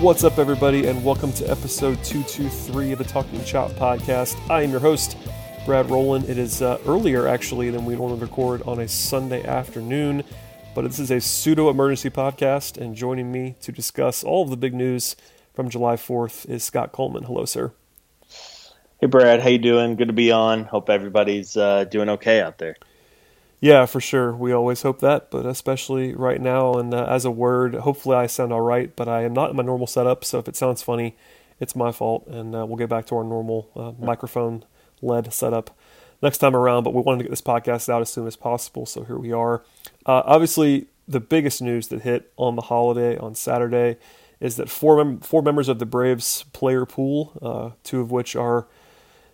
What's up, everybody, and welcome to episode 223 of the Talking Chop podcast. I am your host, Brad Rowland. It is uh, earlier, actually, than we normally record on a Sunday afternoon, but this is a pseudo emergency podcast, and joining me to discuss all of the big news from July 4th is Scott Coleman. Hello, sir. Hey, Brad. How you doing? Good to be on. Hope everybody's uh, doing okay out there. Yeah, for sure. We always hope that, but especially right now. And uh, as a word, hopefully I sound all right, but I am not in my normal setup. So if it sounds funny, it's my fault. And uh, we'll get back to our normal uh, microphone led setup next time around. But we wanted to get this podcast out as soon as possible. So here we are. Uh, obviously, the biggest news that hit on the holiday on Saturday is that four, mem- four members of the Braves player pool, uh, two of which are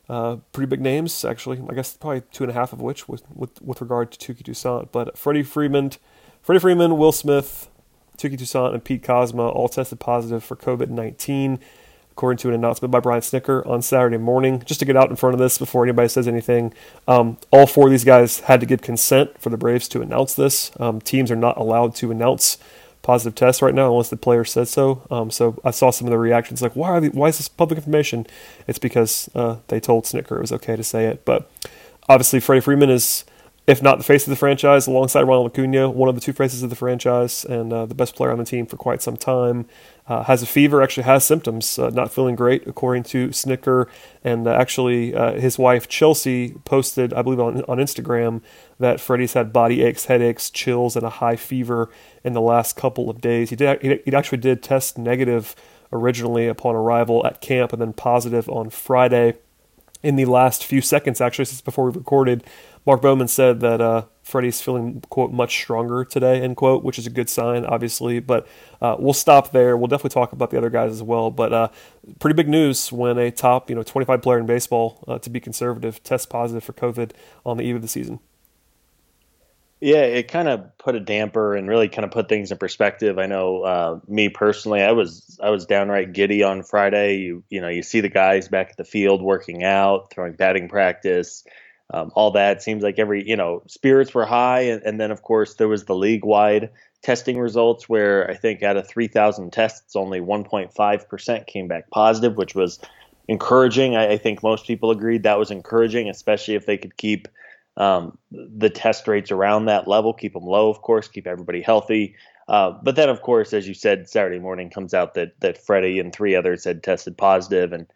uh, pretty big names, actually. I guess probably two and a half of which with with, with regard to Touki Toussaint. But Freddie Freeman, Freddie Freeman, Will Smith, Touki Toussaint, and Pete Kozma all tested positive for COVID nineteen, according to an announcement by Brian Snitker on Saturday morning. Just to get out in front of this before anybody says anything, um, all four of these guys had to give consent for the Braves to announce this. Um, teams are not allowed to announce positive tests right now unless the player says so. Um, so I saw some of the reactions like, why, they, why is this public information? It's because uh, they told Snitker it was okay to say it. But obviously, Freddie Freeman is, if not the face of the franchise, alongside Ronald Acuna, one of the two faces of the franchise and uh, the best player on the team for quite some time uh, has a fever, actually has symptoms, uh, not feeling great, according to Snitker. And uh, actually, uh, his wife, Chelsea, posted, I believe, on, on Instagram that Freddie's had body aches, headaches, chills, and a high fever in the last couple of days. He, did, he, he actually did test negative originally upon arrival at camp and then positive on Friday. In the last few seconds, actually, since before we recorded, Mark Bowman said that uh, Freddie's feeling quote much stronger today end quote, which is a good sign, obviously. But uh, we'll stop there. We'll definitely talk about the other guys as well. But uh, pretty big news when a top you know 25 player in baseball, uh, to be conservative, tests positive for COVID on the eve of the season. Yeah, it kind of put a damper and really kind of put things in perspective. I know uh, me personally, I was I was downright giddy on Friday. You you know you see the guys back at the field working out, throwing batting practice um, all that. Seems like every, you know, spirits were high. And, and then, of course, there was the league wide testing results where I think out of 3,000 tests, only 1.5% came back positive, which was encouraging. I, I, think most people agreed that was encouraging, especially if they could keep um, the test rates around that level, keep them low, of course, keep everybody healthy. Uh, but then, of course, as you said, Saturday morning comes out that that Freddie and three others had tested positive, and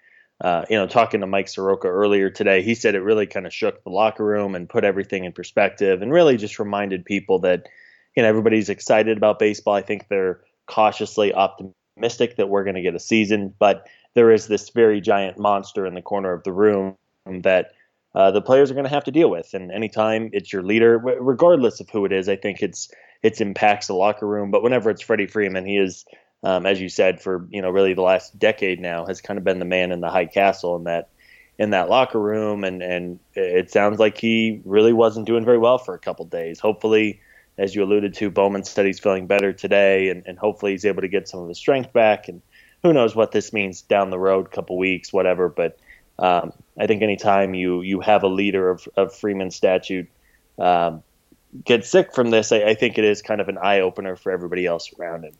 uh, you know, talking to Mike Soroka earlier today, he said it really kind of shook the locker room and put everything in perspective and really just reminded people that, you know, everybody's excited about baseball. I think they're cautiously optimistic that we're going to get a season, but there is this very giant monster in the corner of the room that uh, the players are going to have to deal with. And anytime it's your leader, regardless of who it is, I think it's it's impacts the locker room. But whenever it's Freddie Freeman, he is um, as you said, for you know really the last decade now, has kind of been the man in the high castle in that in that locker room, and and it sounds like he really wasn't doing very well for a couple days. Hopefully, as you alluded to, Bowman said he's feeling better today, and, and hopefully he's able to get some of his strength back. And who knows what this means down the road, couple weeks, whatever. But um, I think anytime you you have a leader of, of Freeman statute um, get sick from this, I, I think it is kind of an eye opener for everybody else around him.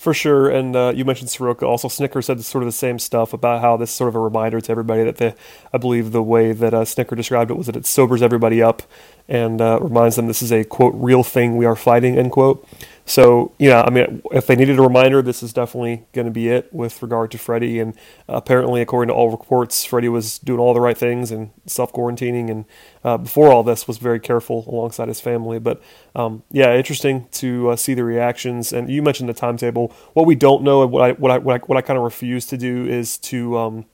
For sure, and uh, you mentioned Soroka. Also, Snitker said sort of the same stuff about how this is sort of a reminder to everybody that the, I believe the way that uh, Snitker described it was that it sobers everybody up and uh, reminds them this is a quote real thing we are fighting end quote. So, know, I mean, if they needed a reminder, this is definitely going to be it with regard to Freddie. And apparently, according to all reports, Freddie was doing all the right things and self quarantining, and uh, before all this, was very careful alongside his family. But um, yeah, interesting to uh, see the reactions. And you mentioned the timetable. What we don't know, and what I what I what I, what I kind of refuse to do is to um,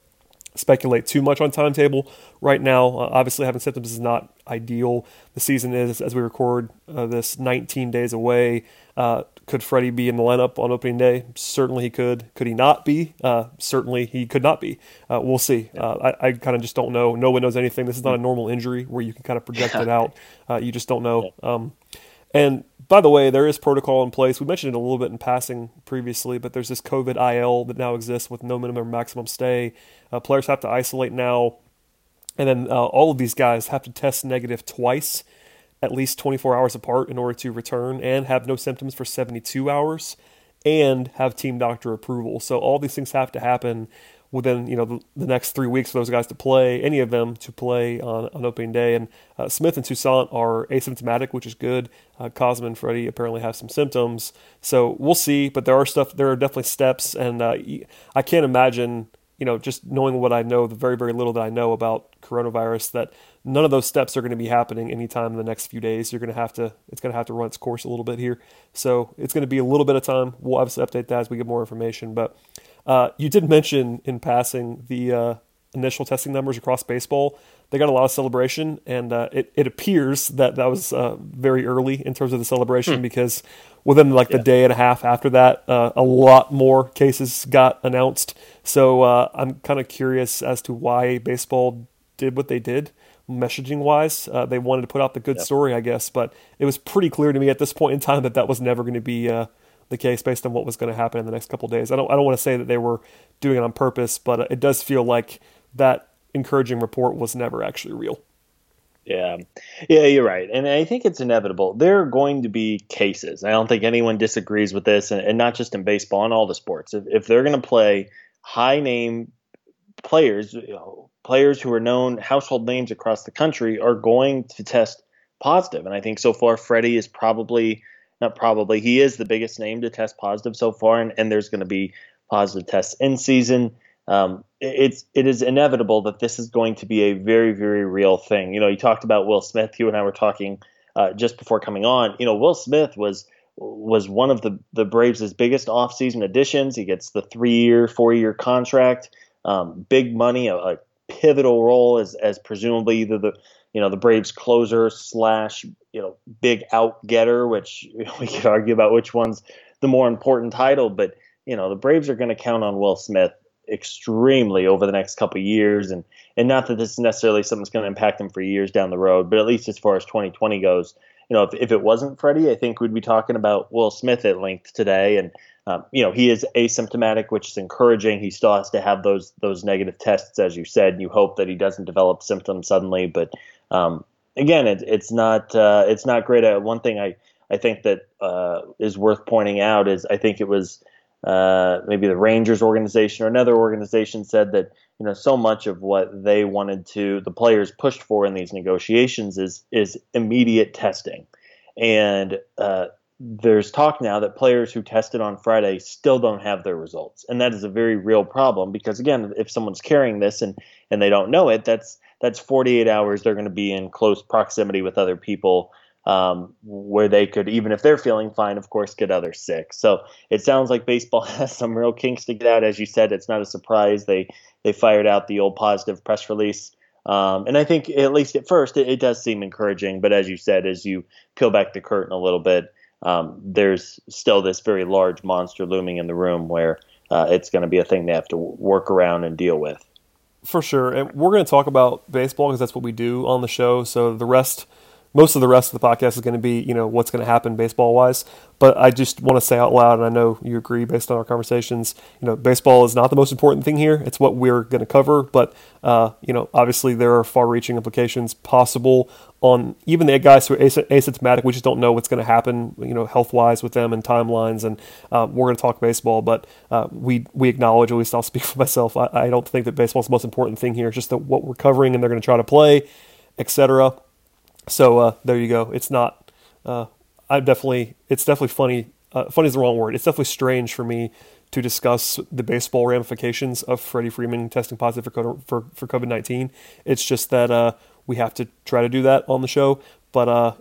speculate too much on timetable right now. Uh, obviously, having symptoms is not ideal. The season is, as we record uh, this, 19 days away. Uh, could Freddie be in the lineup on opening day? Certainly he could. Could he not be? Uh, certainly he could not be. Uh, we'll see. Uh, I, I kind of just don't know. No one knows anything. This is not a normal injury where you can kind of project it out. you just don't know. Um, and by the way, there is protocol in place. We mentioned it a little bit in passing previously, but there's this COVID IL that now exists with no minimum or maximum stay. Uh, players have to isolate now, and then uh, all of these guys have to test negative twice, at least 24 hours apart, in order to return, and have no symptoms for 72 hours, and have team doctor approval. So all these things have to happen within you know the, the, next three weeks for those guys to play, any of them to play on, on opening day. And uh, Smith and Toussaint are asymptomatic, which is good. Uh, Cosman and Freddie apparently have some symptoms, so we'll see. But there are stuff, there are definitely steps, and uh, I can't imagine you know just knowing what I know, the very very little that I know about coronavirus, that none of those steps are going to be happening anytime in the next few days. You're going to have to, it's going to have to run its course a little bit here. So it's going to be a little bit of time. We'll obviously update that as we get more information, but uh, you did mention in passing the uh, initial testing numbers across baseball. They got a lot of celebration, and uh, it, it appears that that was uh, very early in terms of the celebration hmm. because within like the yeah. day and a half after that, uh, a lot more cases got announced. So uh, I'm kind of curious as to why baseball did what they did messaging wise. Uh, they wanted to put out the good story, I guess, but it was pretty clear to me at this point in time that that was never going to be uh, the case based on what was going to happen in the next couple days. I don't I don't want to say that they were doing it on purpose, but it does feel like that encouraging report was never actually real. Yeah, yeah, you're right, and I think it's inevitable. There are going to be cases. I don't think anyone disagrees with this, and, and not just in baseball, in all the sports. If, if they're going to play high name players, you know, players who are known household names across the country, are going to test positive. And I think so far, Freddie is probably not probably. He is the biggest name to test positive so far, and, and there's going to be positive tests in season. Um, it's it is inevitable that this is going to be a very very real thing. You know, you talked about Will Smith. You and I were talking uh, just before coming on. You know, Will Smith was was one of the the Braves' biggest offseason additions. He gets the three year, four year contract, um, big money, a, a pivotal role as as presumably either the you know the Braves closer slash you know big out getter, which we could argue about which one's the more important title, but you know the Braves are going to count on Will Smith extremely over the next couple years, and and not that this is necessarily something that's going to impact him for years down the road, but at least as far as 2020 goes, you know if, if it wasn't Freddie, I think we'd be talking about Will Smith at length today, and um, you know he is asymptomatic, which is encouraging. He still has to have those those negative tests, as you said. And you hope that he doesn't develop symptoms suddenly, but um, again, it, it's not uh, it's not great. Uh, one thing I I think that uh, is worth pointing out is I think it was uh, maybe the Rangers organization or another organization said that you know so much of what they wanted to the players pushed for in these negotiations is is immediate testing, and uh, there's talk now that players who tested on Friday still don't have their results, and that is a very real problem because again, if someone's carrying this and and they don't know it, that's that's 48 hours they're going to be in close proximity with other people um, where they could, even if they're feeling fine, of course, get others sick. So it sounds like baseball has some real kinks to get out. As you said, it's not a surprise they they fired out the old positive press release. Um, and I think, at least at first, it, it, does seem encouraging. But as you said, as you peel back the curtain a little bit, um, there's still this very large monster looming in the room where uh, it's going to be a thing they have to work around and deal with. For sure. And we're going to talk about baseball because that's what we do on the show. So the rest, most of the rest of the podcast is going to be, you know, what's going to happen baseball wise. But I just want to say out loud, and I know you agree based on our conversations, you know, baseball is not the most important thing here. It's what we're going to cover. But, uh, you know, obviously there are far reaching implications possible on even the guys who are asymptomatic. We just don't know what's going to happen, you know, health wise with them and timelines. And uh, we're going to talk baseball, but uh, we we acknowledge, at least I'll speak for myself. I, I don't think that baseball is the most important thing here. It's just that what we're covering, and they're going to try to play, etc. So uh, there you go. It's not. Uh, I definitely. It's definitely funny uh, funny is the wrong word. It's definitely strange for me to discuss the baseball ramifications of Freddie Freeman testing positive for for, for COVID nineteen. It's just that uh, we have to try to do that on the show, but uh,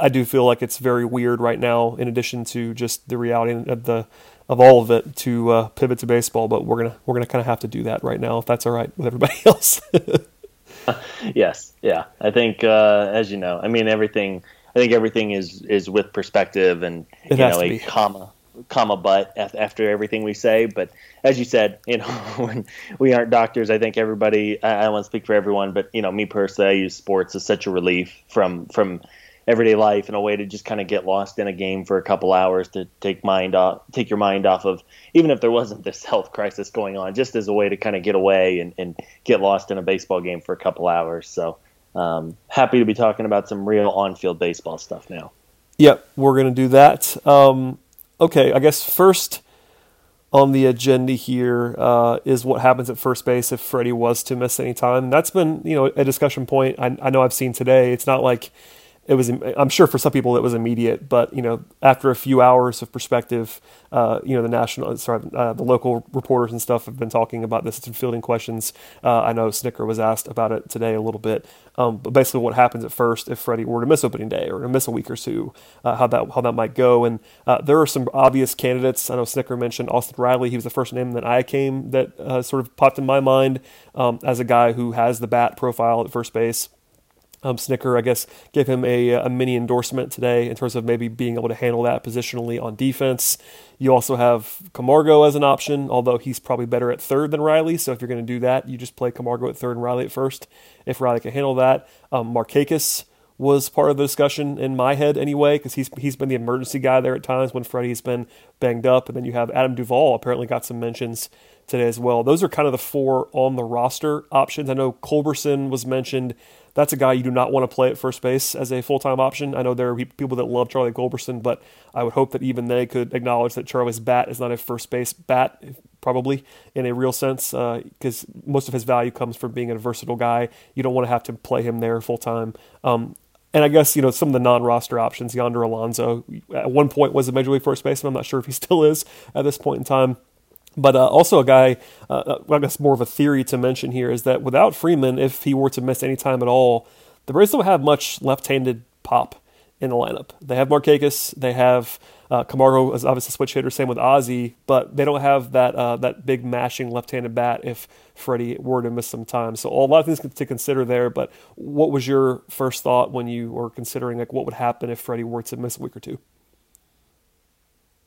I do feel like it's very weird right now. In addition to just the reality of the of all of it, to uh, pivot to baseball, but we're gonna we're gonna kind of have to do that right now if that's all right with everybody else. yes, yeah, I think uh, as you know, I mean everything. I think everything is is with perspective and it you know a be. comma comma but after everything we say. But as you said, you know, when we aren't doctors, I think everybody. I, I don't want to speak for everyone, but you know, me personally, I use sports as such a relief from from everyday life and a way to just kind of get lost in a game for a couple hours to take mind off, take your mind off of even if there wasn't this health crisis going on, just as a way to kind of get away and, and get lost in a baseball game for a couple hours. So um, happy to be talking about some real on-field baseball stuff now. Yep, we're to do that. Um, okay, I guess first on the agenda here uh, is what happens at first base if Freddie was to miss any time. That's been you know a discussion point. I, I know I've seen today. It's not like it was i'm sure for some people it was immediate but you know after a few hours of perspective uh, you know the national sorry uh, the local reporters and stuff have been talking about this and fielding questions. Uh, i know Snitker was asked about it today a little bit. Um, but basically what happens at first if freddie were to miss opening day or to miss a week or two uh, how that how that might go. And uh, there are some obvious candidates. I know Snitker mentioned austin riley. He was the first name that i came that uh, sort of popped in my mind um, as a guy who has the bat profile at first base um, Snitker, I guess, gave him a, a mini endorsement today in terms of maybe being able to handle that positionally on defense. You also have Camargo as an option, although he's probably better at third than Riley. So if you're going to do that, you just play Camargo at third and Riley at first. If Riley can handle that, um, Markakis was part of the discussion in my head anyway, because he's he's been the emergency guy there at times when Freddie's been banged up, and then you have Adam Duvall apparently got some mentions today as well. Those are kind of the four on the roster options. I know Culberson was mentioned that's a guy you do not want to play at first base as a full time option. I know there are people that love Charlie Culberson, but I would hope that even they could acknowledge that Charlie's bat is not a first base bat, probably in a real sense, because uh, most of his value comes from being a versatile guy. You don't want to have to play him there full time. Um, and I guess you know some of the non-roster options. Yonder Alonso at one point was a major league first baseman. I'm not sure if he still is at this point in time. But uh, also a guy, uh, uh, I guess more of a theory to mention here is that without Freeman, if he were to miss any time at all, the Braves don't have much left-handed pop in the lineup. They have Markakis, they have uh, Camargo as obviously switch hitter, same with Ozzy, but they don't have that uh, that big mashing left-handed bat if Freddie were to miss some time. So a lot of things to consider there. But what was your first thought when you were considering like what would happen if Freddie were to miss a week or two?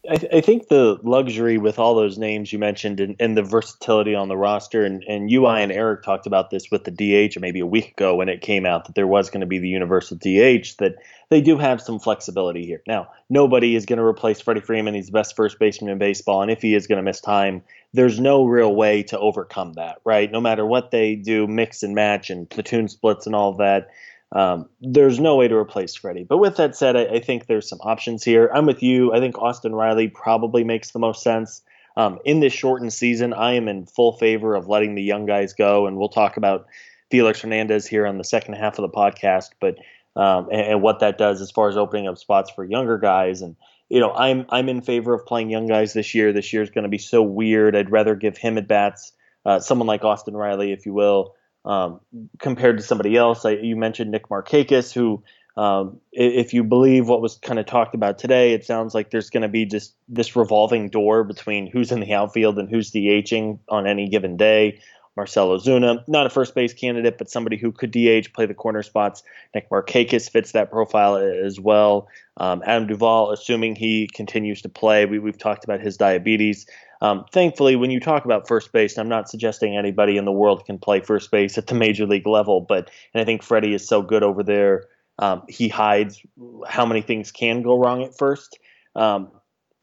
I, th- I, think the luxury with all those names you mentioned and, and, the versatility on the roster, and, and UI and Eric talked about this with the DH maybe a week ago when it came out that there was going to be the universal DH, that they do have some flexibility here. Now, nobody is going to replace Freddie Freeman. He's the best first baseman in baseball, and if he is going to miss time, there's no real way to overcome that, right? No matter what they do, mix and match and platoon splits and all that um, there's no way to replace Freddie. But with that said, I, I, think there's some options here. I'm with you. I think Austin Riley probably makes the most sense. Um, in this shortened season, I am in full favor of letting the young guys go, and we'll talk about Felix Hernandez here on the second half of the podcast. But um, and, and, what that does as far as opening up spots for younger guys, and you know, I'm I'm in favor of playing young guys this year. This year is going to be so weird. I'd rather give him at bats, uh, someone like Austin Riley, if you will um, compared to somebody else. I, you mentioned Nick Markakis, who, um, if you believe what was kind of talked about today, it sounds like there's going to be just this revolving door between who's in the outfield and who's DHing on any given day. Marcell Ozuna, not a first base candidate, but somebody who could DH, play the corner spots. Nick Markakis fits that profile as well. Um, Adam Duvall, assuming he continues to play, we, have talked about his diabetes. Um, thankfully, when you talk about first base, I'm not suggesting anybody in the world can play first base at the major league level, but and I think Freddie is so good over there. Um, he hides how many things can go wrong at first. Um,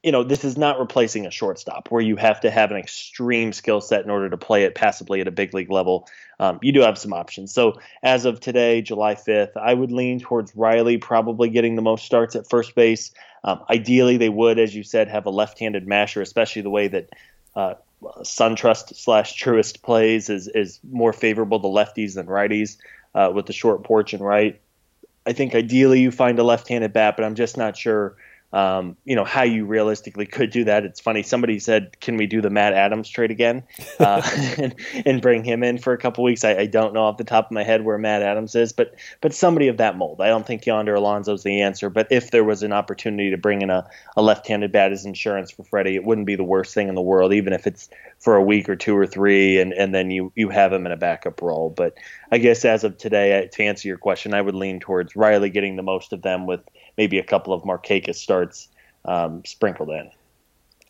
you know, this is not replacing a shortstop where you have to have an extreme skill set in order to play it passively at a big league level. Um, you do have some options. So as of today, July 5th, I would lean towards Riley probably getting the most starts at first base. Um, ideally, they would, as you said, have a left-handed masher, especially the way that uh, SunTrust slash Truist plays is is more favorable to lefties than righties uh, with the short porch and right. I think ideally you find a left-handed bat, but I'm just not sure um, you know how you realistically could do that. It's funny. Somebody said, "Can we do the Matt Adams trade again uh, and, and, bring him in for a couple weeks?" I, I, don't know off the top of my head where Matt Adams is, but but somebody of that mold. I don't think Yonder Alonso's the answer, but if there was an opportunity to bring in a, a left-handed bat as insurance for Freddie, it wouldn't be the worst thing in the world, even if it's for a week or two or three, and and then you you have him in a backup role. But I guess as of today, to answer your question, I would lean towards Riley getting the most of them with maybe a couple of Markakis starts um, sprinkled in.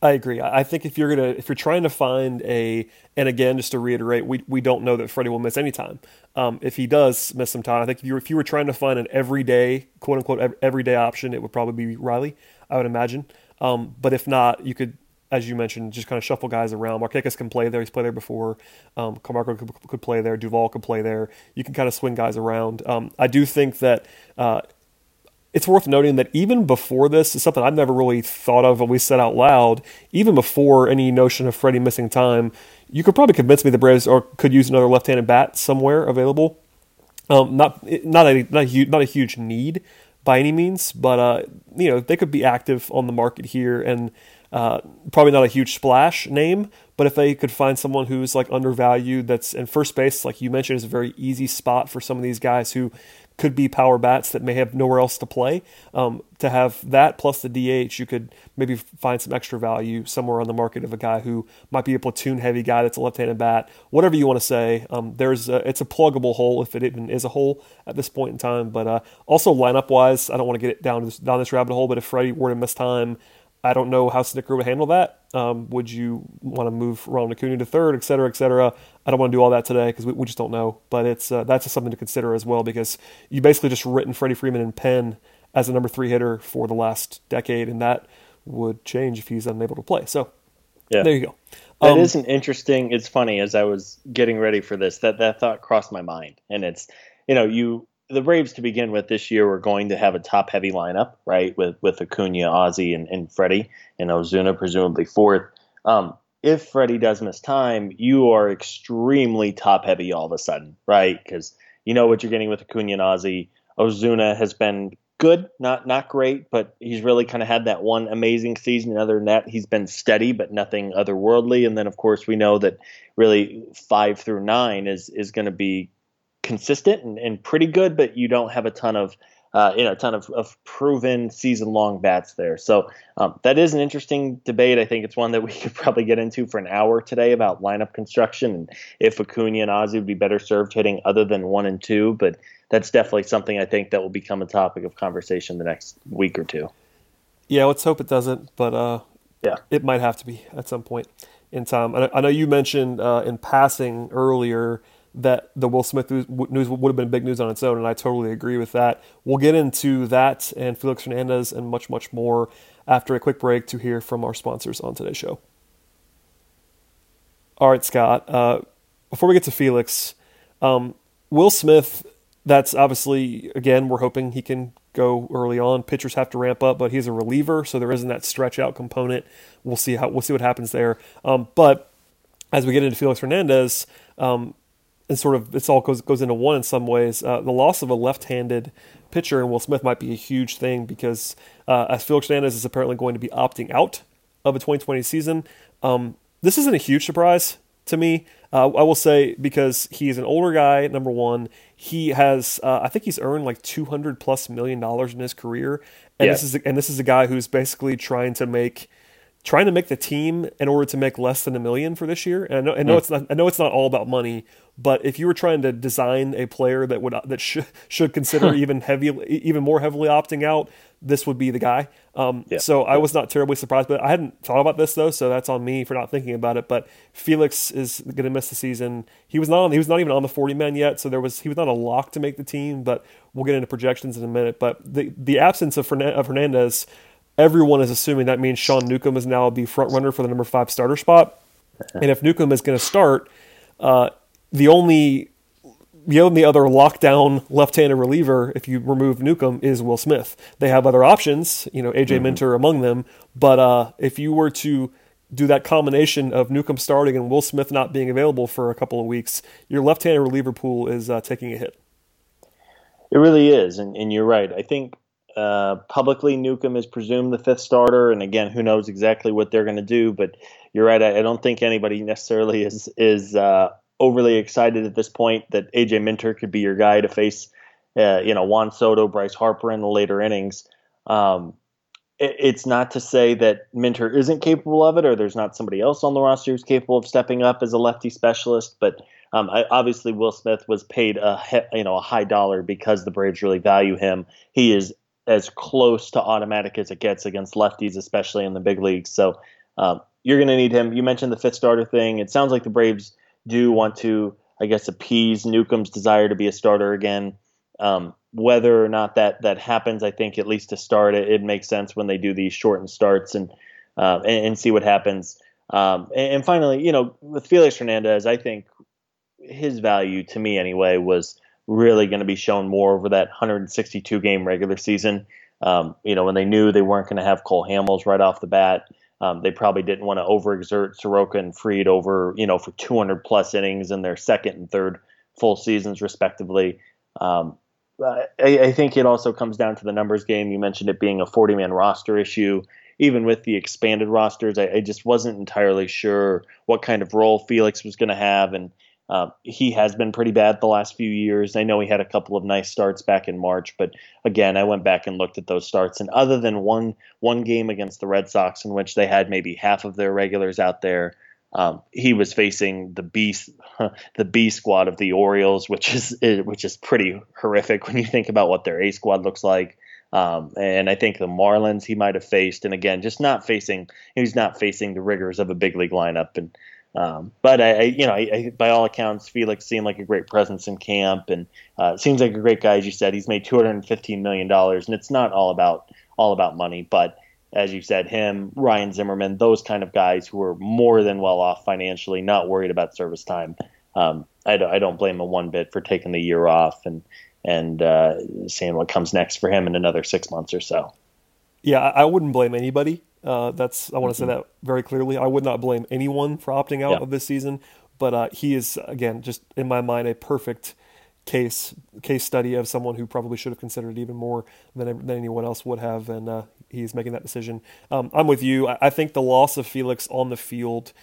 I agree. I think if you're gonna if you're trying to find a and again just to reiterate, we, we don't know that Freddie will miss any time. Um, if he does miss some time, I think if you if you were trying to find an everyday quote unquote everyday option, it would probably be Riley. I would imagine. Um, but if not, you could, as you mentioned, just kind of shuffle guys around. Markakis can play there; he's played there before. Um, Camargo could, could, play there. Duvall could play there. You can kind of swing guys around. Um, I do think that. Uh, it's worth noting that even before this is something I've never really thought of when we said out loud. Even before any notion of Freddie missing time, you could probably convince me the Braves or could use another left-handed bat somewhere available. Um, not not a not a huge not a huge need by any means, but uh, you know they could be active on the market here and uh, probably not a huge splash name, but if they could find someone who's like undervalued, that's in first base, like you mentioned, is a very easy spot for some of these guys who could be power bats that may have nowhere else to play. Um, to have that plus the DH, you could maybe find some extra value somewhere on the market of a guy who might be a platoon heavy guy that's a left-handed bat. Whatever you want to say, um, there's a, it's a pluggable hole if it even is a hole at this point in time. But uh, also lineup wise, I don't want to get it down this, down this rabbit hole. But if Freddie were to miss time, I don't know how Snitker would handle that. Um, would you want to move Ronald Acuna to third, et cetera, et cetera? I don't want to do all that today because we, we, just don't know. But it's uh, that's something to consider as well because you basically just written Freddie Freeman in pen as a number three hitter for the last decade, and that would change if he's unable to play. So yeah. there you go. That um, is an interesting. It's funny as I was getting ready for this that that thought crossed my mind, and it's you know you the Braves to begin with this year were going to have a top heavy lineup, right? With with Acuna, Ozzie, and, and Freddie, and Ozuna presumably fourth. Um, if Freddie does miss time, you are extremely top heavy all of a sudden, right? Because you know what you're getting with Acuna and Ozzy. Ozuna has been good, not not great, but he's really kind of had that one amazing season. And other than that, he's been steady, but nothing otherworldly. And then of course we know that really five through nine is is going to be consistent and, and, pretty good, but you don't have a ton of uh, you know a ton of, of proven season long bats there. So um, that is an interesting debate. I think it's one that we could probably get into for an hour today about lineup construction and if Acuna and Ozzy would be better served hitting other than one and two. But that's definitely something I think that will become a topic of conversation the next week or two. Yeah, let's hope it doesn't, but uh, yeah, it might have to be at some point in time. I know you mentioned uh, in passing earlier that the Will Smith news would have been big news on its own, and I totally agree with that. We'll get into that and Felix Hernandez and much, much more after a quick break to hear from our sponsors on today's show. All right, Scott. Uh, before we get to Felix, um, Will Smith. That's obviously again we're hoping he can go early on. Pitchers have to ramp up, but he's a reliever, so there isn't that stretch out component. We'll see how we'll see what happens there. Um, but as we get into Felix Hernandez, um, and sort of it's all goes goes into one in some ways. Uh, the loss of a left-handed pitcher in Will Smith might be a huge thing because uh, as Felix Hernandez is apparently going to be opting out of a 2020 season. Um, this isn't a huge surprise to me. Uh, I will say because he's an older guy. Number one, he has uh, I think he's earned like 200 plus million dollars in his career, and yeah. this is and this is a guy who's basically trying to make trying to make the team in order to make less than a million for this year. And I know, I know mm. it's not I know it's not all about money, but if you were trying to design a player that would that should should consider even heavy even more heavily opting out, this would be the guy. Um, yeah. So I was not terribly surprised, but I hadn't thought about this though, so that's on me for not thinking about it. But Felix is going to miss the season. He was not on, he was not even on the forty man yet, so there was he was not a lock to make the team. But we'll get into projections in a minute. But the the absence of, of Hernandez everyone is assuming that means Sean Newcomb is now the front runner for the number five starter spot. And if Newcomb is going to start, uh, the only the only other lockdown left-handed reliever, if you remove Newcomb, is Will Smith. They have other options, you know, AJ mm-hmm. Minter among them. But uh, if you were to do that combination of Newcomb starting and Will Smith not being available for a couple of weeks, your left-handed reliever pool is uh, taking a hit. It really is, and, and you're right. I think uh, publicly, Newcomb is presumed the fifth starter, and again, who knows exactly what they're going to do? But you're right. I, I, don't think anybody necessarily is is uh, overly excited at this point that AJ Minter could be your guy to face, uh, you know, Juan Soto, Bryce Harper in the later innings. Um, it, it's not to say that Minter isn't capable of it, or there's not somebody else on the roster who's capable of stepping up as a lefty specialist. But um, I, obviously, Will Smith was paid a you know a high dollar because the Braves really value him. He is as close to automatic as it gets against lefties, especially in the big leagues. So um, you're going to need him. You mentioned the fifth starter thing. It sounds like the Braves do want to, I guess, appease Newcomb's desire to be a starter again. Um, whether or not that that happens, I think at least to start it, it makes sense when they do these shortened starts and uh, and, and, see what happens. Um, and, and, finally, you know, with Felix Hernandez, I think his value to me anyway was really going to be shown more over that 162 game regular season. Um, you know, when they knew they weren't going to have Cole Hamels right off the bat, um, they probably didn't want to overexert Soroka and Fried over, you know, for 200 plus innings in their second and third full seasons, respectively. Um, I, I, think it also comes down to the numbers game. You mentioned it being a 40 man roster issue. Even with the expanded rosters, I, I just wasn't entirely sure what kind of role Felix was going to have. And uh, he has been pretty bad the last few years. I know he had a couple of nice starts back in March, but again, I went back and looked at those starts, and other than one one game against the Red Sox in which they had maybe half of their regulars out there, um, he was facing the B the B squad of the Orioles, which is which is pretty horrific when you think about what their A squad looks like. Um, and I think the Marlins he might have faced, and again, just not facing he's not facing the rigors of a big league lineup, and um, but I, I, you know, I, I, by all accounts, Felix seemed like a great presence in camp, and uh, seems like a great guy. As you said, he's made two hundred and fifteen million dollars, and it's not all about all about money. But as you said, him, Ryan Zimmerman, those kind of guys who are more than well off financially, not worried about service time. Um, I, don't, I don't blame him one bit for taking the year off and and uh, seeing what comes next for him in another six months or so. Yeah, I wouldn't blame anybody uh, that's I want to mm-hmm. say that very clearly. I would not blame anyone for opting out yeah. of this season, but uh, he is again just in my mind a perfect case case study of someone who probably should have considered it even more than than anyone else would have, and uh, he's making that decision. Um, I'm with you. I, I think the loss of Felix on the field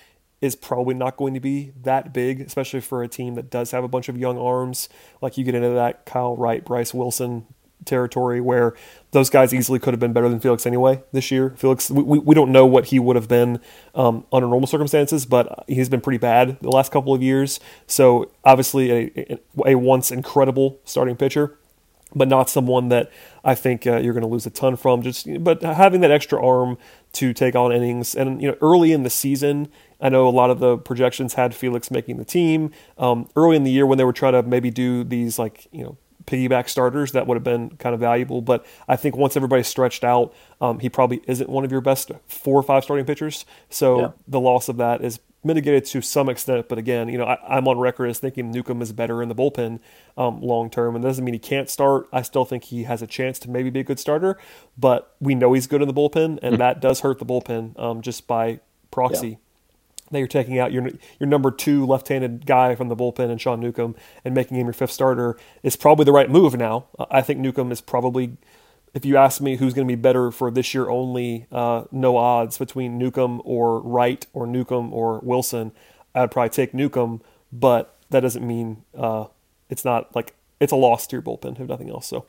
is probably not going to be that big, especially for a team that does have a bunch of young arms. Like you get into that Kyle Wright, Bryce Wilson territory where those guys easily could have been better than Felix anyway this year. Felix, we, we don't know what he would have been um, under normal circumstances, but he's been pretty bad the last couple of years. So obviously a, a once incredible starting pitcher, but not someone that I think uh, you're going to lose a ton from. Just but having that extra arm to take on innings, and you know early in the season. I know a lot of the projections had Felix making the team. Um, early in the year, when they were trying to maybe do these like you know piggyback starters, that would have been kind of valuable. But I think once everybody's stretched out, um, he probably isn't one of your best four or five starting pitchers. So yeah. the loss of that is mitigated to some extent. But again, you know, I, am on record as thinking Newcomb is better in the bullpen um, long term, and that doesn't mean he can't start. I still think he has a chance to maybe be a good starter, but we know he's good in the bullpen, and mm-hmm. that does hurt the bullpen um, just by proxy. Yeah that you're taking out your your number two left-handed guy from the bullpen and Sean Newcomb and making him your fifth starter is probably the right move now. I think Newcomb is probably, if you ask me who's going to be better for this year only, uh, no odds between Newcomb or Wright or Newcomb or Wilson. I'd probably take Newcomb, but that doesn't mean uh, it's not like it's a loss to your bullpen if nothing else. So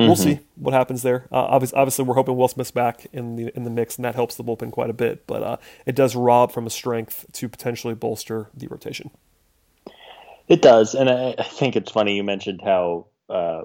Mm-hmm. We'll see what happens there. Uh, obviously, obviously, we're hoping Will Smith's back in the in the mix, and that helps the bullpen quite a bit. But uh, it does rob from a strength to potentially bolster the rotation. It does, and I, I think it's funny you mentioned how uh,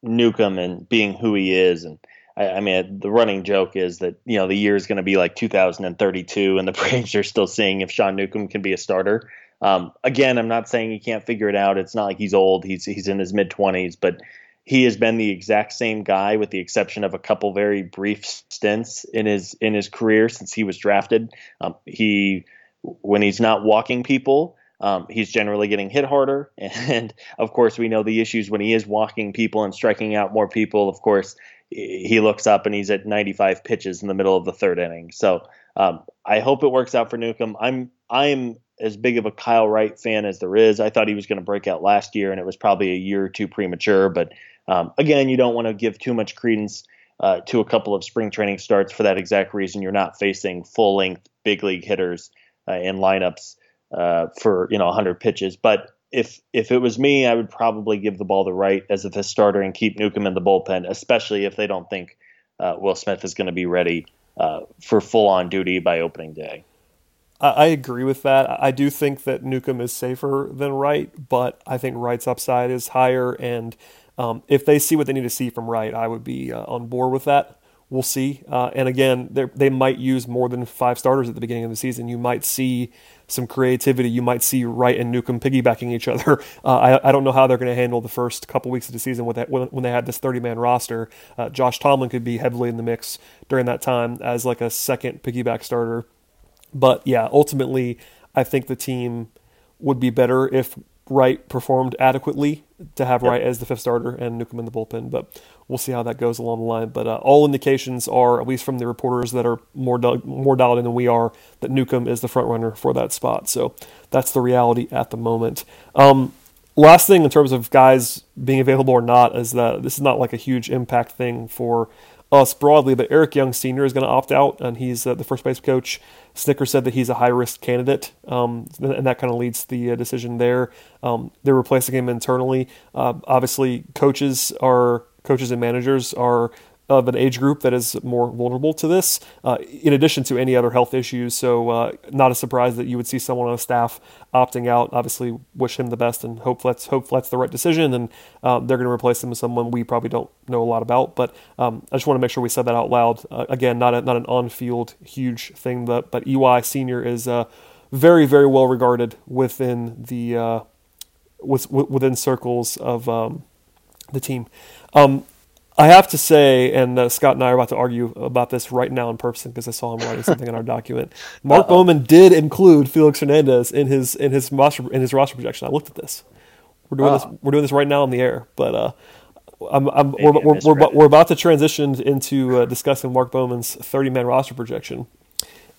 Newcomb and being who he is, and I, I, mean the running joke is that you know the year is going to be like 2032, and the Braves are still seeing if Sean Newcomb can be a starter. Um, again, I'm not saying he can't figure it out. It's not like he's old; he's he's in his mid 20s, but he has been the exact same guy with the exception of a couple very brief stints in his in his career since he was drafted. Um, he when he's not walking people, um, he's generally getting hit harder, and of course we know the issues when he is walking people and striking out more people. Of course, he looks up and he's at 95 pitches in the middle of the third inning. So um, I hope it works out for Newcomb. I'm I'm as big of a Kyle Wright fan as there is. I thought he was going to break out last year, and it was probably a year or two premature. But um, again, you don't want to give too much credence uh, to a couple of spring training starts for that exact reason. You're not facing full length big league hitters uh, in lineups uh, for you know 100 pitches. But if if it was me, I would probably give the ball to Wright as a fifth starter and keep Newcomb in the bullpen, especially if they don't think uh, Will Smith is going to be ready uh, for full on duty by opening day. I agree with that. I do think that Newcomb is safer than Wright, but I think Wright's upside is higher. And um, if they see what they need to see from Wright, I would be uh, on board with that. We'll see. Uh, and again, they might use more than five starters at the beginning of the season. You might see some creativity. You might see Wright and Newcomb piggybacking each other. Uh, I, I, don't know how they're going to handle the first couple weeks of the season with that, when, when they had this 30 man roster. Uh, Josh Tomlin could be heavily in the mix during that time as like a second piggyback starter. But yeah, ultimately, I think the team would be better if Wright performed adequately to have yep. Wright as the fifth starter and Newcomb in the bullpen. But we'll see how that goes along the line. But uh, all indications are, at least from the reporters that are more more dialed in than we are, that Newcomb is the front runner for that spot. So that's the reality at the moment. Um, last thing in terms of guys being available or not is that this is not like a huge impact thing for us broadly, but Eric Young Sr. is going to opt out, and he's uh, the first base coach. Snitker said that he's a high risk candidate, um, and that kind of leads the uh, decision there. Um, they're replacing him internally. Uh, obviously, coaches are coaches and managers are of an age group that is more vulnerable to this, uh, in addition to any other health issues. So, uh, not a surprise that you would see someone on the staff opting out. Obviously, wish him the best and hope that's hope that's the right decision. And um, they're going to replace him with someone we probably don't know a lot about. But um, I just want to make sure we said that out loud. Uh, again, not a, not an on field huge thing, but but EY Senior is uh, very very well regarded within the uh, with, within circles of um, the team. Um, I have to say, and uh, Scott and I are about to argue about this right now in person because I saw him writing something in our document. Mark Uh-oh. Bowman did include Felix Hernandez in his in his roster in his roster projection. I looked at this. We're doing this. We're doing this right now on the air, but uh, I'm, I'm, we're, we're, we're, we're, about to transition into uh, discussing Mark Bowman's 30 man roster projection.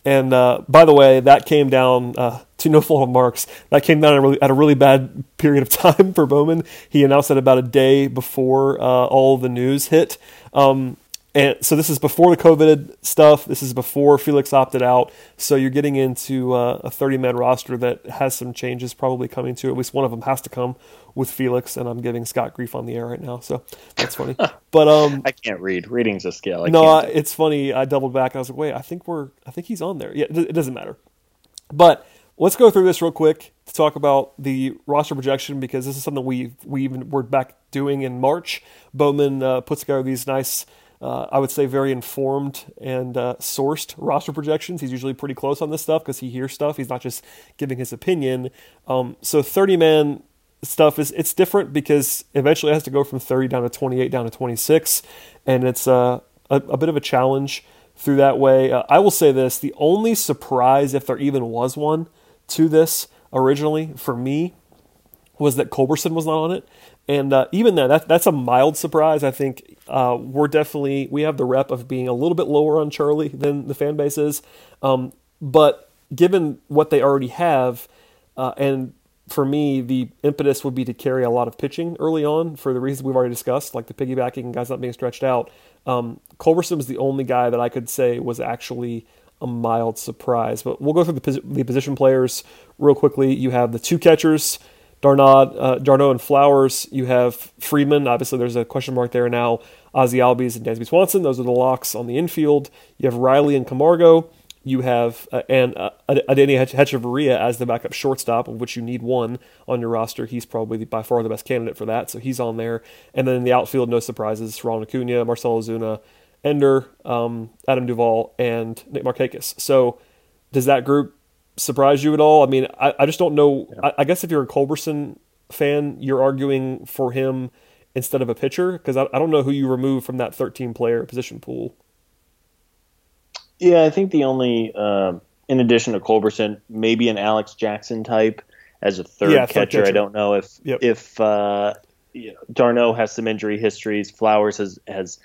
And uh, by the way, that came down uh, to no fault of Mark's. That came down at a, really, at a, really, bad period of time for Bowman. He announced that about a day before uh, all the news hit. Um, and so this is before the COVID stuff. This is before Felix opted out. So you're getting into uh, a 30 man roster that has some changes probably coming to. At least one of them has to come with Felix, and I'm giving Scott grief on the air right now. So that's funny. but um, I can't read. Reading's a skill. I no, it's funny. I doubled back. I was like, wait, I think we're. I think he's on there. Yeah, it doesn't matter. But let's go through this real quick to talk about the roster projection because this is something we we even were back doing in March. Bowman uh, puts together these nice uh, I would say very informed and uh, sourced roster projections. He's usually pretty close on this stuff because he hears stuff. He's not just giving his opinion. Um, so 30 man stuff is it's different because eventually it has to go from 30 down to 28 down to 26, and it's uh, a, a bit of a challenge through that way. Uh, I will say this: the only surprise, if there even was one, to this originally for me was that Culberson was not on it. And uh, even then, that, that's a mild surprise. I think uh, we're definitely we have the rep of being a little bit lower on Charlie than the fan base is. Um, but given what they already have, uh, and for me, the impetus would be to carry a lot of pitching early on for the reasons we've already discussed, like the piggybacking and guys not being stretched out. Um, Culberson is the only guy that I could say was actually a mild surprise. But we'll go through the, the position players real quickly. You have the two catchers. d'Arnaud, uh, d'Arnaud and Flowers. You have Freeman. Obviously, there's a question mark there now. Ozzie Albies and Dansby Swanson. Those are the locks on the infield. You have Riley and Camargo. You have uh, and uh, Adeiny Hechavarria as the backup shortstop, of which you need one on your roster. He's probably by far the best candidate for that, so he's on there. And then in the outfield, no surprises: Ronald Acuna, Marcell Ozuna, Ender, um, Adam Duvall, and Nick Markakis. So does that group surprise you at all? I mean, I, I just don't know. Yeah. I, I, guess if you're a Culberson fan, you're arguing for him instead of a pitcher because I, I don't know who you remove from that 13 player position pool. Yeah, I think the only, uh, in addition to Culberson, maybe an Alex Jackson type as a third yeah, catcher. catcher. I don't know if yep. if uh, you know, d'Arnaud has some injury histories. Flowers has has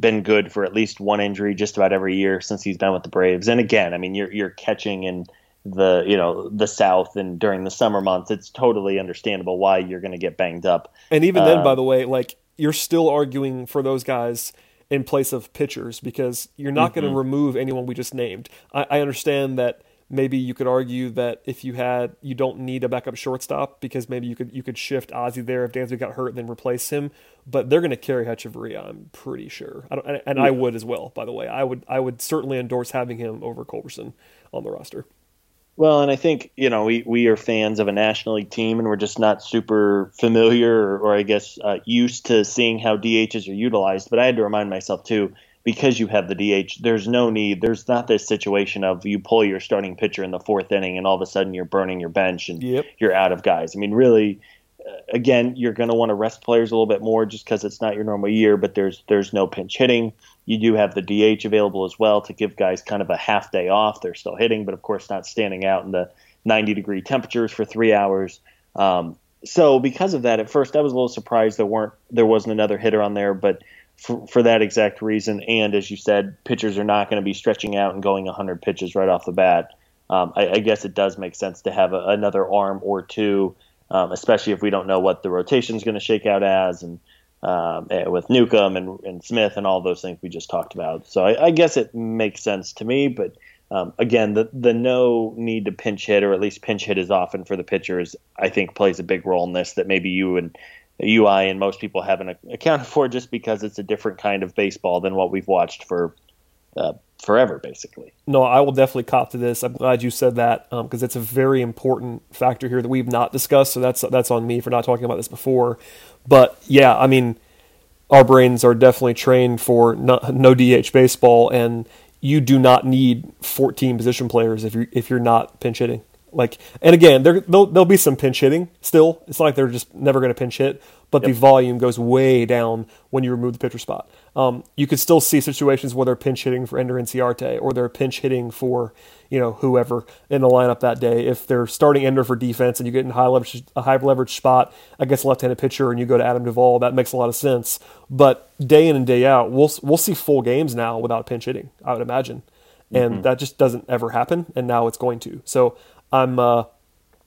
been good for at least one injury just about every year since he's been with the Braves. And again, I mean, you're you're catching and the you know the South and during the summer months, it's totally understandable why you're going to get banged up. And even then, by uh, the way, like you're still arguing for those guys in place of pitchers because you're not mm-hmm. going to remove anyone we just named. I, I understand that maybe you could argue that if you had you don't need a backup shortstop because maybe you could you could shift Ozzie there if Dansby got hurt and then replace him. But they're going to carry Hechavarria, I'm pretty sure. I and, and yeah. I would as well. By the way, I would I would certainly endorse having him over Culberson on the roster. Well, and I think you know we we are fans of a National League team, and we're just not super familiar, or, or I guess uh, used to seeing how DHs are utilized. But I had to remind myself too, because you have the DH, there's no need. There's not this situation of you pull your starting pitcher in the fourth inning, and all of a sudden you're burning your bench and yep. you're out of guys. I mean, really, uh, again, you're going to want to rest players a little bit more just because it's not your normal year. But there's there's no pinch hitting you do have the DH available as well to give guys kind of a half day off. They're still hitting, but of course not standing out in the 90 degree temperatures for three hours. Um, so because of that, at first I was a little surprised there weren't there wasn't another hitter on there, but for, for that exact reason, and as you said, pitchers are not going to be stretching out and going 100 pitches right off the bat. Um, I, I, guess it does make sense to have a, another arm or two, um, especially if we don't know what the rotation is going to shake out as and um, eh, with Newcomb and, and Smith and all those things we just talked about. So I, I guess it makes sense to me, but um, again, the the no need to pinch hit or at least pinch hit as often for the pitchers, I think plays a big role in this. That maybe you and UI and most people haven't accounted for just because it's a different kind of baseball than what we've watched for uh, forever, basically. No, I will definitely cop to this. I'm glad you said that because um, it's a very important factor here that we've not discussed. So that's that's on me for not talking about this before. But yeah, I mean, our brains are definitely trained for no, no DH baseball, and you do not need 14 position players if you if you're not pinch hitting. Like, and again, there there'll, there'll be some pinch hitting still. It's not like they're just never going to pinch hit, but yep. the volume goes way down when you remove the pitcher spot. Um, you could still see situations where they're pinch hitting for Ender Inciarte or they're pinch hitting for you know whoever in the lineup that day. If they're starting Ender for defense and you get in high leverage a high leverage spot against a left-handed pitcher and you go to Adam Duvall, that makes a lot of sense. But day in and day out, we'll we'll see full games now without pinch hitting. I would imagine, and mm-hmm. that just doesn't ever happen, and now it's going to. So I'm uh,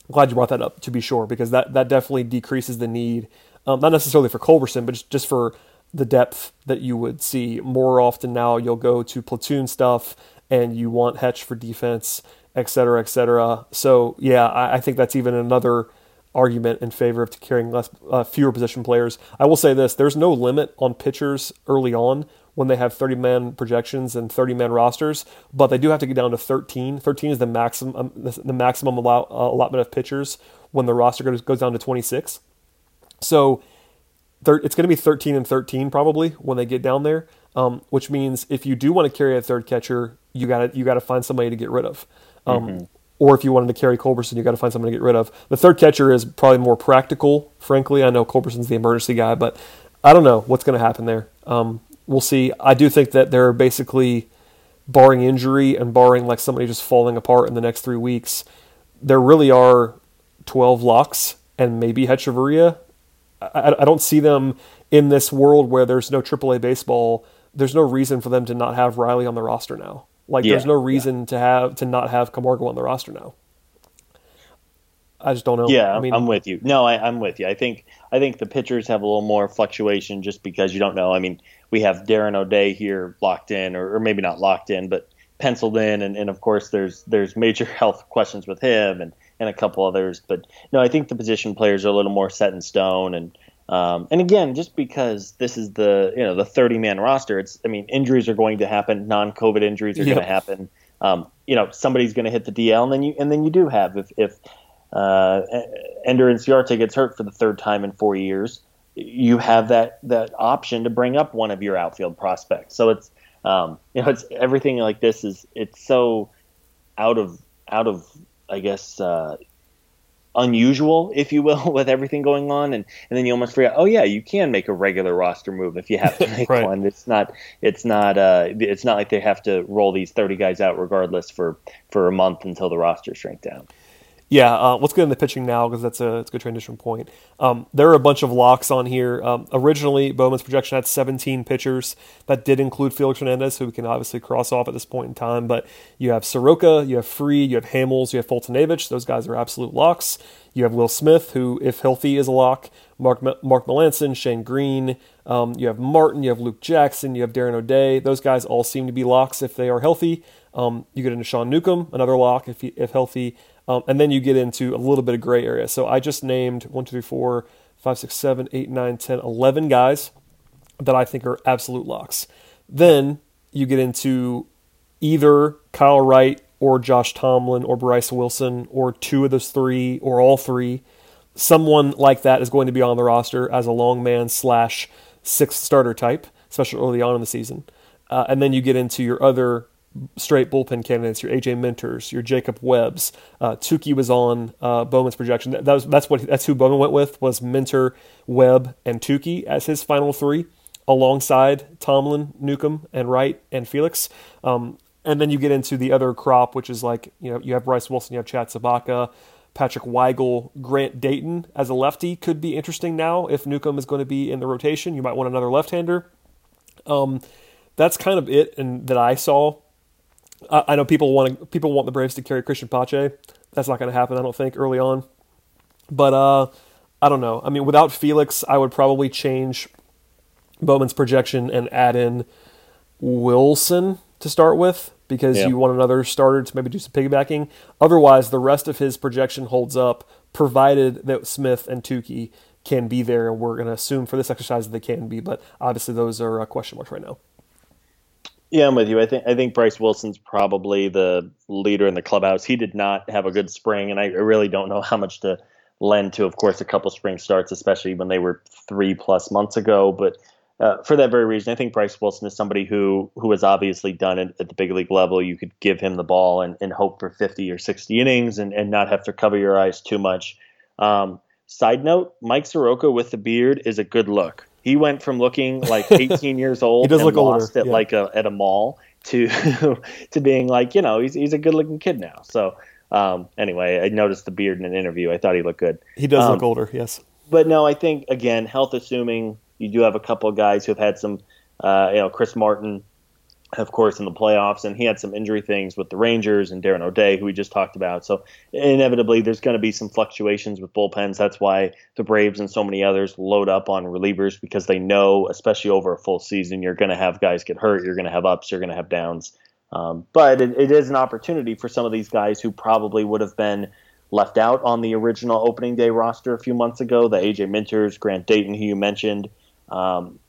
glad you brought that up to be sure because that that definitely decreases the need, um, not necessarily for Culberson, but just, just for the depth that you would see more often now. You'll go to platoon stuff and you want Hetch for defense, et cetera, et cetera. So yeah, I, I think that's even another argument in favor of carrying less uh, fewer position players. I will say this: there's no limit on pitchers early on when they have 30 man projections and 30 man rosters, but they do have to get down to 13. 13 is the maximum um, the maximum allow, uh, allotment of pitchers when the roster goes, goes down to 26. So thir- it's going to be 13 and 13 probably when they get down there, um, which means if you do want to carry a third catcher, you got to you got to find somebody to get rid of. Um, mm-hmm. Or if you wanted to carry Culberson, you got to find somebody to get rid of. The third catcher is probably more practical. Frankly, I know Culberson's the emergency guy, but I don't know what's going to happen there. Um, we'll see. I do think that they're basically, barring injury and barring like somebody just falling apart in the next three weeks, there really are 12 locks and maybe Hechavarria I, I don't see them in this world where there's no AAA baseball. There's no reason for them to not have Riley on the roster now. Like yeah, there's no reason yeah. to have to not have Camargo on the roster now. I just don't know. Yeah, I mean, I'm with you. No, I, am with you. I think I think the pitchers have a little more fluctuation just because you don't know. I mean, we have Darren O'Day here locked in, or, or maybe not locked in, but penciled in, and, and of course there's there's major health questions with him, and and a couple others. But no, I think the position players are a little more set in stone. And um, and again, just because this is the you know the 30 man roster, it's I mean injuries are going to happen, non COVID injuries are yep. going to happen. Um, you know somebody's going to hit the DL, and then you and then you do have if if uh, Ender Inciarte gets hurt for the third time in four years, you have that that option to bring up one of your outfield prospects. So it's um, you know it's everything like this is it's so out of out of I guess, uh, unusual, if you will, with everything going on, and and then you almost forget. Oh yeah, you can make a regular roster move if you have to make right. one. It's not it's not uh it's not like they have to roll these thirty guys out regardless for for a month until the roster shrink down. Yeah, uh, let's get into pitching now because that's a, that's a good transition point. Um, there are a bunch of locks on here. Um, originally, Bowman's projection had 17 pitchers. That did include Felix Hernandez, who we can obviously cross off at this point in time. But you have Soroka, you have Fried, you have Hamels, you have Foltynewicz. Those guys are absolute locks. You have Will Smith, who, if healthy, is a lock. Mark Mark Melancon, Shane Greene. Um, you have Martin, you have Luke Jackson, you have Darren O'Day. Those guys all seem to be locks if they are healthy. Um, you get into Sean Newcomb, another lock if, he, if healthy. Um, and then you get into a little bit of gray area. So I just named 1, 2, 3, 4, 5, 6, 7, 8, 9, 10, 11 guys that I think are absolute locks. Then you get into either Kyle Wright or Josh Tomlin or Bryce Wilson or two of those three or all three. Someone like that is going to be on the roster as a long man slash sixth starter type, especially early on in the season. Uh, and then you get into your other straight bullpen candidates, your AJ Minters, your Jacob Webbs. Uh, Touki was on uh, Bowman's projection. That, that, was that's what that's who Bowman went with was Minter, Webb, and Touki as his final three, alongside Tomlin, Newcomb, and Wright and Felix. Um, and then you get into the other crop, which is like you know you have Bryce Wilson, you have Chad Sobotka. Patrick Weigel, Grant Dayton as a lefty could be interesting now if Newcomb is going to be in the rotation. You might want another left-hander. Um, that's kind of it, and that I saw I know people want people want the Braves to carry Christian Pache. That's not going to happen, I don't think, early on. But uh, I don't know. I mean, without Felix, I would probably change Bowman's projection and add in Wilson to start with because yeah. you want another starter to maybe do some piggybacking. Otherwise, the rest of his projection holds up, provided that Smith and Touki can be there, and we're going to assume for this exercise that they can be. But obviously, those are uh, question marks right now. Yeah, I'm with you. I think I think Bryce Wilson's probably the leader in the clubhouse. He did not have a good spring, and I really don't know how much to lend to. Of course, a couple spring starts, especially when they were three plus months ago. But uh, for that very reason, I think Bryce Wilson is somebody who who has obviously done it at the big league level. You could give him the ball and, and hope for 50 or 60 innings and, and not have to cover your eyes too much. Um, side note: Mike Soroka with the beard is a good look. He went from looking like 18 years old he does and look lost older. at yeah. like a at a mall to to being like you know he's he's a good looking kid now. So um, anyway, I noticed the beard in an interview. I thought he looked good. He does um, look older, yes. But no, I think again, health assuming you do have a couple of guys who have had some, uh, you know, Chris Martin of course, in the playoffs, and he had some injury things with the Rangers and Darren O'Day, who we just talked about. So inevitably, there's going to be some fluctuations with bullpens. That's why the Braves and so many others load up on relievers because they know, especially over a full season, you're going to have guys get hurt, you're going to have ups, you're going to have downs. Um, but it, it is an opportunity for some of these guys who probably would have been left out on the original opening day roster a few months ago. The AJ Minters, Grant Dayton, who you mentioned. Um,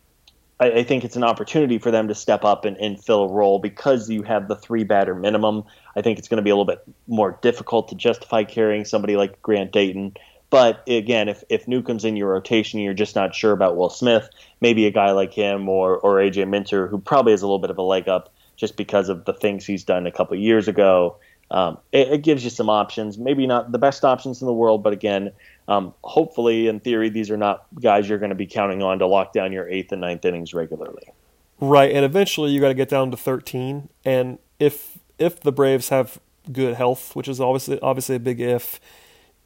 I, I, think it's an opportunity for them to step up and, and fill a role because you have the three batter minimum. I think it's going to be a little bit more difficult to justify carrying somebody like Grant Dayton. But again, if, if Newcomb's in your rotation, you're just not sure about Will Smith, maybe a guy like him or, or AJ Minter, who probably has a little bit of a leg up just because of the things he's done a couple years ago. Um, it, it, gives you some options. Maybe not the best options in the world, but again, um, hopefully, in theory, these are not guys you're going to be counting on to lock down your eighth and ninth innings regularly. Right, and eventually you got to get down to 13. And if if the Braves have good health, which is obviously obviously a big if,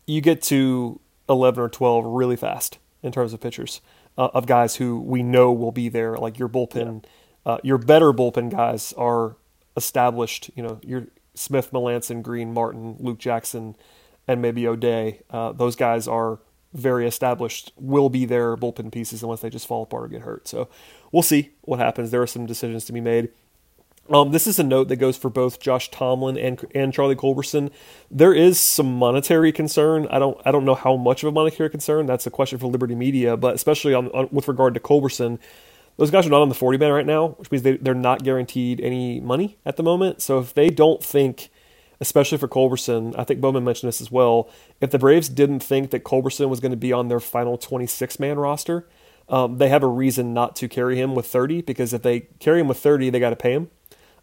you get to 11 or 12 really fast in terms of pitchers uh, of guys who we know will be there. Like your bullpen, yeah. uh, your better bullpen guys are established. You know, your Smith, Melancon, Greene, Martin, Luke Jackson and maybe O'Day. Uh, those guys are very established, will be their bullpen pieces unless they just fall apart or get hurt. So we'll see what happens. There are some decisions to be made. Um, this is a note that goes for both Josh Tomlin and and Charlie Culberson. There is some monetary concern. I don't I don't know how much of a monetary concern. That's a question for Liberty Media, but especially on, on with regard to Culberson, those guys are not on the 40 man right now, which means they, they're not guaranteed any money at the moment. So if they don't think especially for Culberson. I think Bowman mentioned this as well. If the Braves didn't think that Culberson was going to be on their final 26 man roster, um, they have a reason not to carry him with 30 because if they carry him with 30, they got to pay him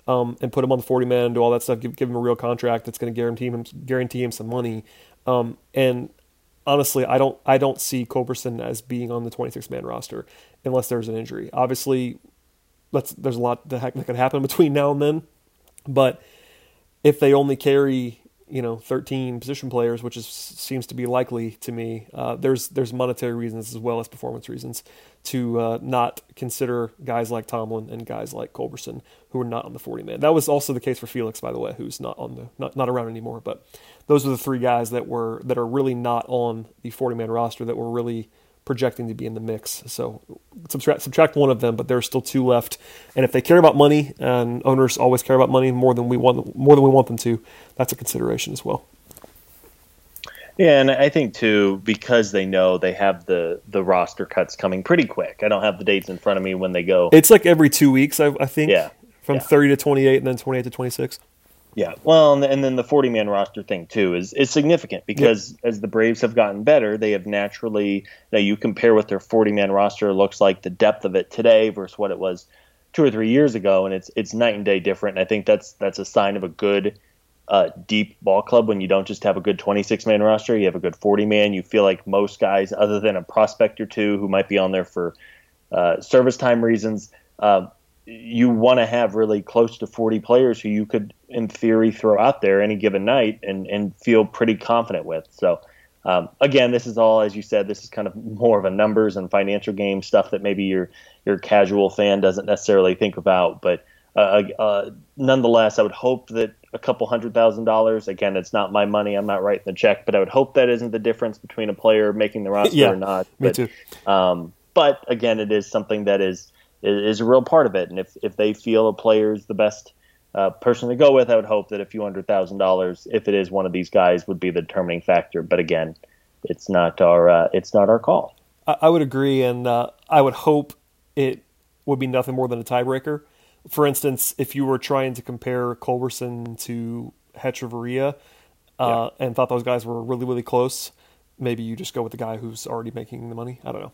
um, and put him on the 40 man, do all that stuff, give, give him a real contract that's going to guarantee him guarantee him some money. Um, and honestly, I don't I don't see Culberson as being on the 26 man roster unless there's an injury. Obviously, there's a lot that, that could happen between now and then, but if they only carry you know 13 position players, which is seems to be likely to me. Uh, there's there's monetary reasons as well as performance reasons to uh, not consider guys like Tomlin and guys like Culberson who are not on the 40 man. That was also the case for Felix, by the way, who's not on the not, not around anymore. But those are the three guys that were that are really not on the 40 man roster that were really projecting to be in the mix. So subtract, subtract one of them, but there are still two left. And if they care about money, and owners always care about money more than we want more than we want them to, that's a consideration as well. Yeah, and I think too because they know they have the the roster cuts coming pretty quick. I don't have the dates in front of me when they go. It's like every two weeks, I, I think. Yeah. From yeah. 30 to 28 and then 28 to 26. Yeah, well, and then the 40 man roster thing too is is significant because yep. as the Braves have gotten better, they have naturally now you compare what their 40 man roster looks like, the depth of it today versus what it was two or three years ago, and it's it's night and day different. And I think that's that's a sign of a good uh, deep ball club when you don't just have a good 26 man roster, you have a good 40 man. You feel like most guys, other than a prospect or two who might be on there for uh, service time reasons, uh, you want to have really close to 40 players who you could, in theory, throw out there any given night and, and feel pretty confident with. So, um, again, this is all, as you said, this is kind of more of a numbers and financial game stuff that maybe your your casual fan doesn't necessarily think about. But uh, uh, nonetheless, I would hope that a couple hundred thousand dollars. Again, it's not my money. I'm not writing the check, but I would hope that isn't the difference between a player making the roster yeah, or not. Me but, too. Um, but again, it is something that is is a real part of it. And if if they feel a player is the best uh, person to go with, I would hope that a few hundred thousand dollars, if it is one of these guys, would be the determining factor. But again, it's not our uh, it's not our call. I, would agree, and uh, I would hope it would be nothing more than a tiebreaker. For instance, if you were trying to compare Culberson to Hechavarria uh, yeah. and thought those guys were really really close, maybe you just go with the guy who's already making the money. I don't know.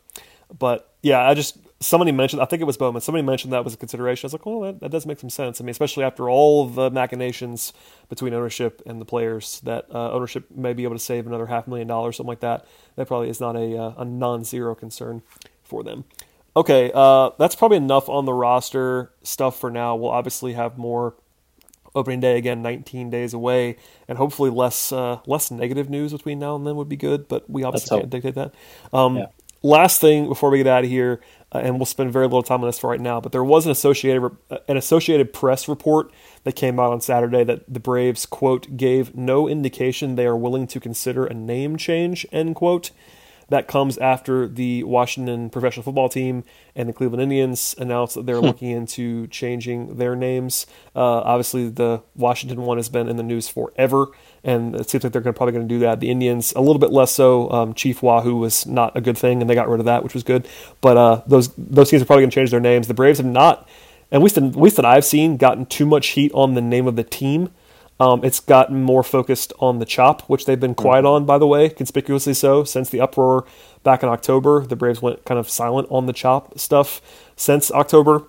But yeah, I just somebody mentioned. I think it was Bowman. Somebody mentioned that was a consideration. I was like, well, that, that does make some sense. I mean, especially after all the machinations between ownership and the players, that uh, ownership may be able to save another half million dollars, something like that. That probably is not a uh, a non-zero concern for them. Okay, uh, that's probably enough on the roster stuff for now. We'll obviously have more opening day again, 19 days away, and hopefully less uh, less negative news between now and then would be good. But we obviously can't dictate that. Um, yeah last thing before we get out of here, uh, and we'll spend very little time on this for right now, but there was an associated uh, an Associated Press report that came out on Saturday that the Braves quote gave no indication they are willing to consider a name change end quote. That comes after the Washington professional football team and the Cleveland Indians announced that they're hmm. looking into changing their names. Uh, obviously, the Washington one has been in the news forever, and it seems like they're probably going to do that. The Indians, a little bit less so. Um, Chief Wahoo was not a good thing, and they got rid of that, which was good. But uh, those those teams are probably going to change their names. The Braves have not, at least at least that I've seen, gotten too much heat on the name of the team. Um, it's gotten more focused on the chop, which they've been quiet on, by the way, conspicuously so since the uproar back in October. The Braves went kind of silent on the chop stuff since October.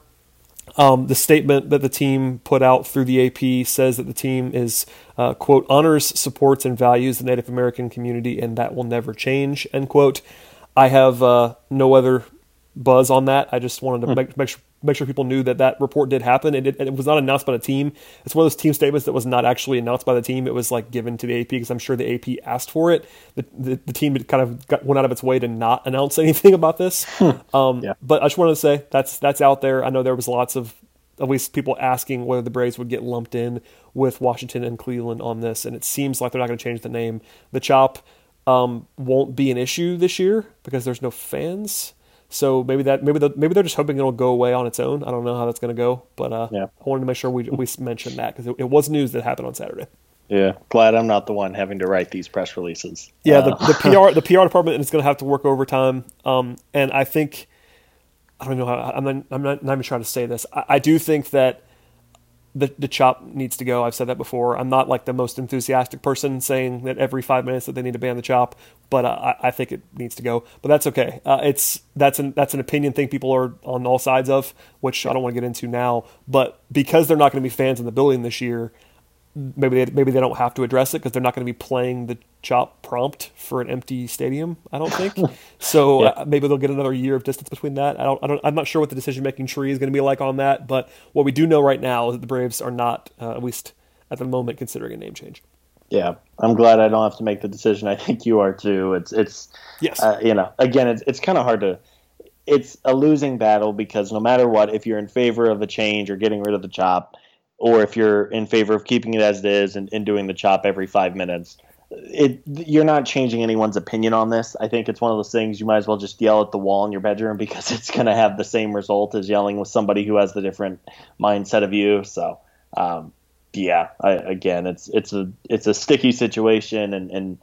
Um, the statement that the team put out through the AP says that the team is, uh, quote, honors, supports, and values the Native American community, and that will never change, end quote. I have uh, no other buzz on that. I just wanted to hmm. make, make, sure, make sure people knew that that report did happen. It, it, it, was not announced by the team. It's one of those team statements that was not actually announced by the team. It was like given to the AP because I'm sure the AP asked for it. The, the, the team kind of got, went out of its way to not announce anything about this. Hmm. um, yeah. But I just wanted to say that's that's out there. I know there was lots of at least people asking whether the Braves would get lumped in with Washington and Cleveland on this, and it seems like they're not going to change the name. The chop um, won't be an issue this year because there's no fans. So maybe that maybe the, maybe they're just hoping it'll go away on its own. I don't know how that's going to go, but uh, yeah. I wanted to make sure we we mentioned that because it, it, was news that happened on Saturday. Yeah, glad I'm not the one having to write these press releases. Yeah, uh. the, the PR the PR department is going to have to work overtime, um, and I think I don't know how I'm not I'm not, not even trying to say this. I, I do think that the the chop needs to go. I've said that before. I'm not like the most enthusiastic person saying that every five minutes that they need to ban the chop, but uh, I, I think it needs to go. But that's okay. Uh, it's that's an that's an opinion thing people are on all sides of, which I don't want to get into now. But because they're not going to be fans in the building this year, maybe they, maybe they don't have to address it because they're not going to be playing the chop prompt for an empty stadium. I don't think so. yeah. uh, maybe they'll get another year of distance between that. I don't. I don't I'm not sure what the decision making tree is going to be like on that. But what we do know right now is that the Braves are not, uh, at least at the moment, considering a name change. Yeah, I'm glad I don't have to make the decision. I think you are too. It's it's yes, uh, you know, again, it's it's kind of hard to. It's a losing battle because no matter what, if you're in favor of a change or getting rid of the chop, or if you're in favor of keeping it as it is and, and doing the chop every five minutes, it you're not changing anyone's opinion on this. I think it's one of those things you might as well just yell at the wall in your bedroom because it's going to have the same result as yelling with somebody who has the different mindset of you. So, um, yeah, I, again, it's it's a it's a sticky situation, and and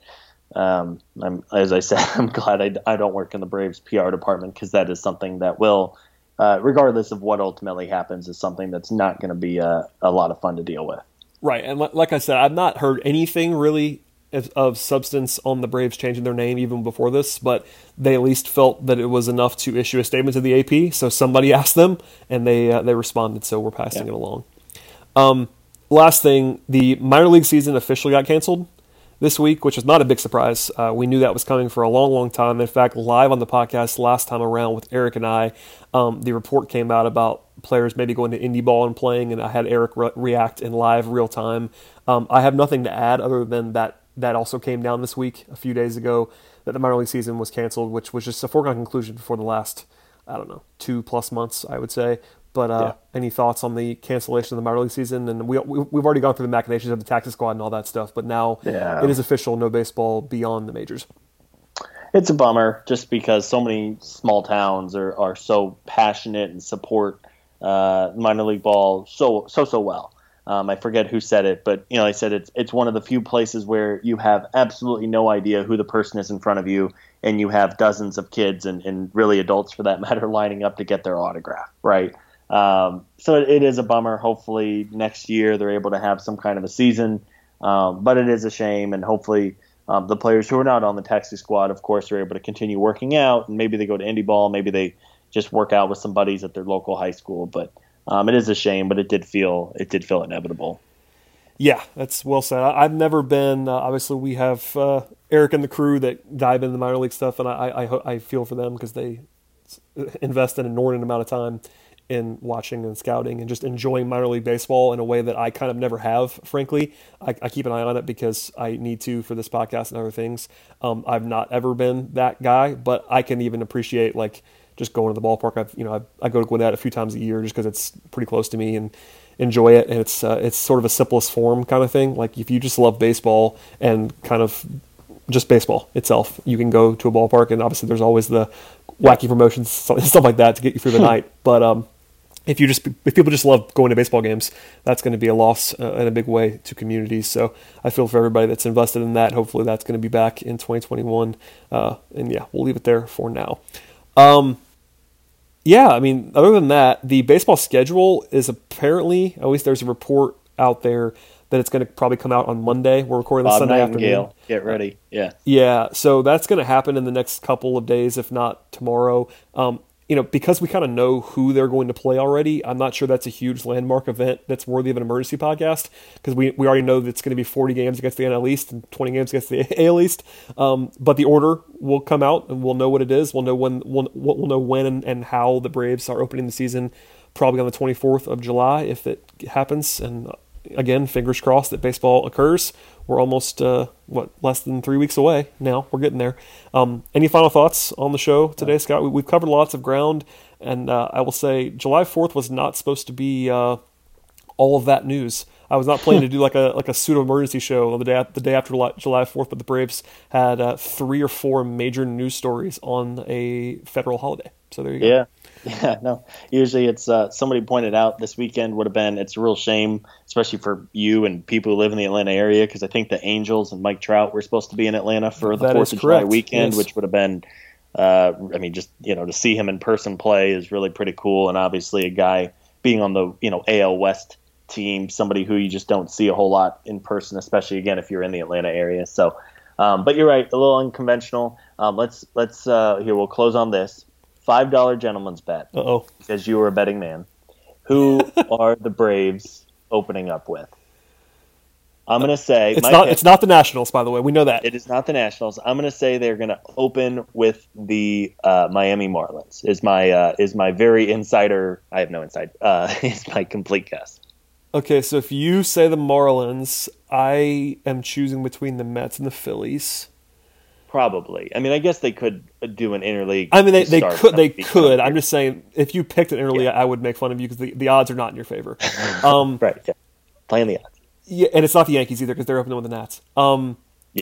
um, I'm as I said, I'm glad I, I don't work in the Braves PR department because that is something that will, uh, regardless of what ultimately happens, is something that's not going to be a, a lot of fun to deal with. Right, and like I said, I've not heard anything really of, of, substance on the Braves changing their name even before this, but they at least felt that it was enough to issue a statement to the AP. So somebody asked them, and they uh, they responded. So we're passing yeah. it along. Um, last thing, the minor league season officially got canceled this week, which is not a big surprise. Uh, we knew that was coming for a long, long time. In fact, live on the podcast last time around with Eric and I, um, the report came out about players maybe going to indie ball and playing, and I had Eric re- react in live real time. Um, I have nothing to add other than that that also came down this week, a few days ago, that the minor league season was canceled, which was just a foregone conclusion for the last, I don't know, two plus months, I would say. But uh, yeah. any thoughts on the cancellation of the minor league season? And we, we have already gone through the machinations of the taxi squad and all that stuff. But now yeah. it is official: no baseball beyond the majors. It's a bummer, just because so many small towns are, are so passionate and support uh, minor league ball so so so well. Um, I forget who said it, but you know, I said it's it's one of the few places where you have absolutely no idea who the person is in front of you, and you have dozens of kids and, and really adults for that matter lining up to get their autograph, right? Um, so it, it is a bummer. Hopefully next year they're able to have some kind of a season, um, but it is a shame. And hopefully um, the players who are not on the taxi squad, of course, are able to continue working out. And maybe they go to indie ball. Maybe they just work out with some buddies at their local high school. But um, it is a shame. But it did feel it did feel inevitable. Yeah, that's well said. I, have never been. Uh, obviously, we have uh, Eric and the crew that dive into the minor league stuff, and I I, I feel for them because they invest in an inordinate amount of time in watching and scouting and just enjoying minor league baseball in a way that I kind of never have, frankly. I, I keep an eye on it because I need to for this podcast and other things. Um, I've not ever been that guy, but I can even appreciate like just going to the ballpark. I've, you know, I, I go to Gwinnett a few times a year just because it's pretty close to me and enjoy it. And it's, uh, it's sort of a simplest form kind of thing. Like if you just love baseball and kind of just baseball itself, you can go to a ballpark and obviously there's always the wacky promotions, stuff like that to get you through the night. But, um, if you just if people just love going to baseball games, that's going to be a loss uh, in a big way to communities. So I feel for everybody that's invested in that. Hopefully that's going to be back in 2021. Uh, and yeah, we'll leave it there for now. Um, yeah, I mean, other than that, the baseball schedule is apparently at least there's a report out there that it's going to probably come out on Monday. We're recording this Sunday afternoon. Get ready, yeah, yeah. So that's going to happen in the next couple of days, if not tomorrow. Um, you know, because we kind of know who they're going to play already, I'm not sure that's a huge landmark event that's worthy of an emergency podcast because we, we already know that it's going to be 40 games against the NL East and 20 games against the AL East. Um, but the order will come out and we'll know what it is. We'll know when we'll, we'll know when and, and how the Braves are opening the season, probably on the 24th of July if it happens. And again, fingers crossed that baseball occurs. We're almost uh, what less than three weeks away now. We're getting there. Um, any final thoughts on the show today, Scott? We, have covered lots of ground, and uh, I will say July Fourth was not supposed to be uh, all of that news. I was not planning to do like a like a pseudo emergency show on the day the day after July Fourth, but the Braves had uh, three or four major news stories on a federal holiday. So there you go. Yeah, Yeah, no. Usually it's uh, somebody pointed out this weekend would have been it's a real shame, especially for you and people who live in the Atlanta area, because I think the Angels and Mike Trout were supposed to be in Atlanta for the Fourth of July weekend, yes. which would have been, uh, I mean, just you know to see him in person play is really pretty cool, and obviously a guy being on the you know AL West team, somebody who you just don't see a whole lot in person, especially again if you're in the Atlanta area. So, um, but you're right, a little unconventional. Um, let's let's uh, here we'll close on this five dollar gentleman's bet. oh. Because you were a betting man. Who are the Braves opening up with? I'm going to say it's not. Pick, it's not the Nationals, by the way. We know that it is not the Nationals. I'm going to say they're going to open with the uh, Miami Marlins. Is my uh, is my very insider? I have no insight. Uh, is my complete guess. Okay, so if you say the Marlins, I am choosing between the Mets and the Phillies. Probably. I mean, I guess they could do an interleague. I mean, they, they could. They could. I'm just saying, if you picked an interleague, yeah. I would make fun of you because the, the odds are not in your favor. Um, right. Yeah. Playing the odds. Yeah, and it's not the Yankees either because they're opening with the Nats. Um, yeah.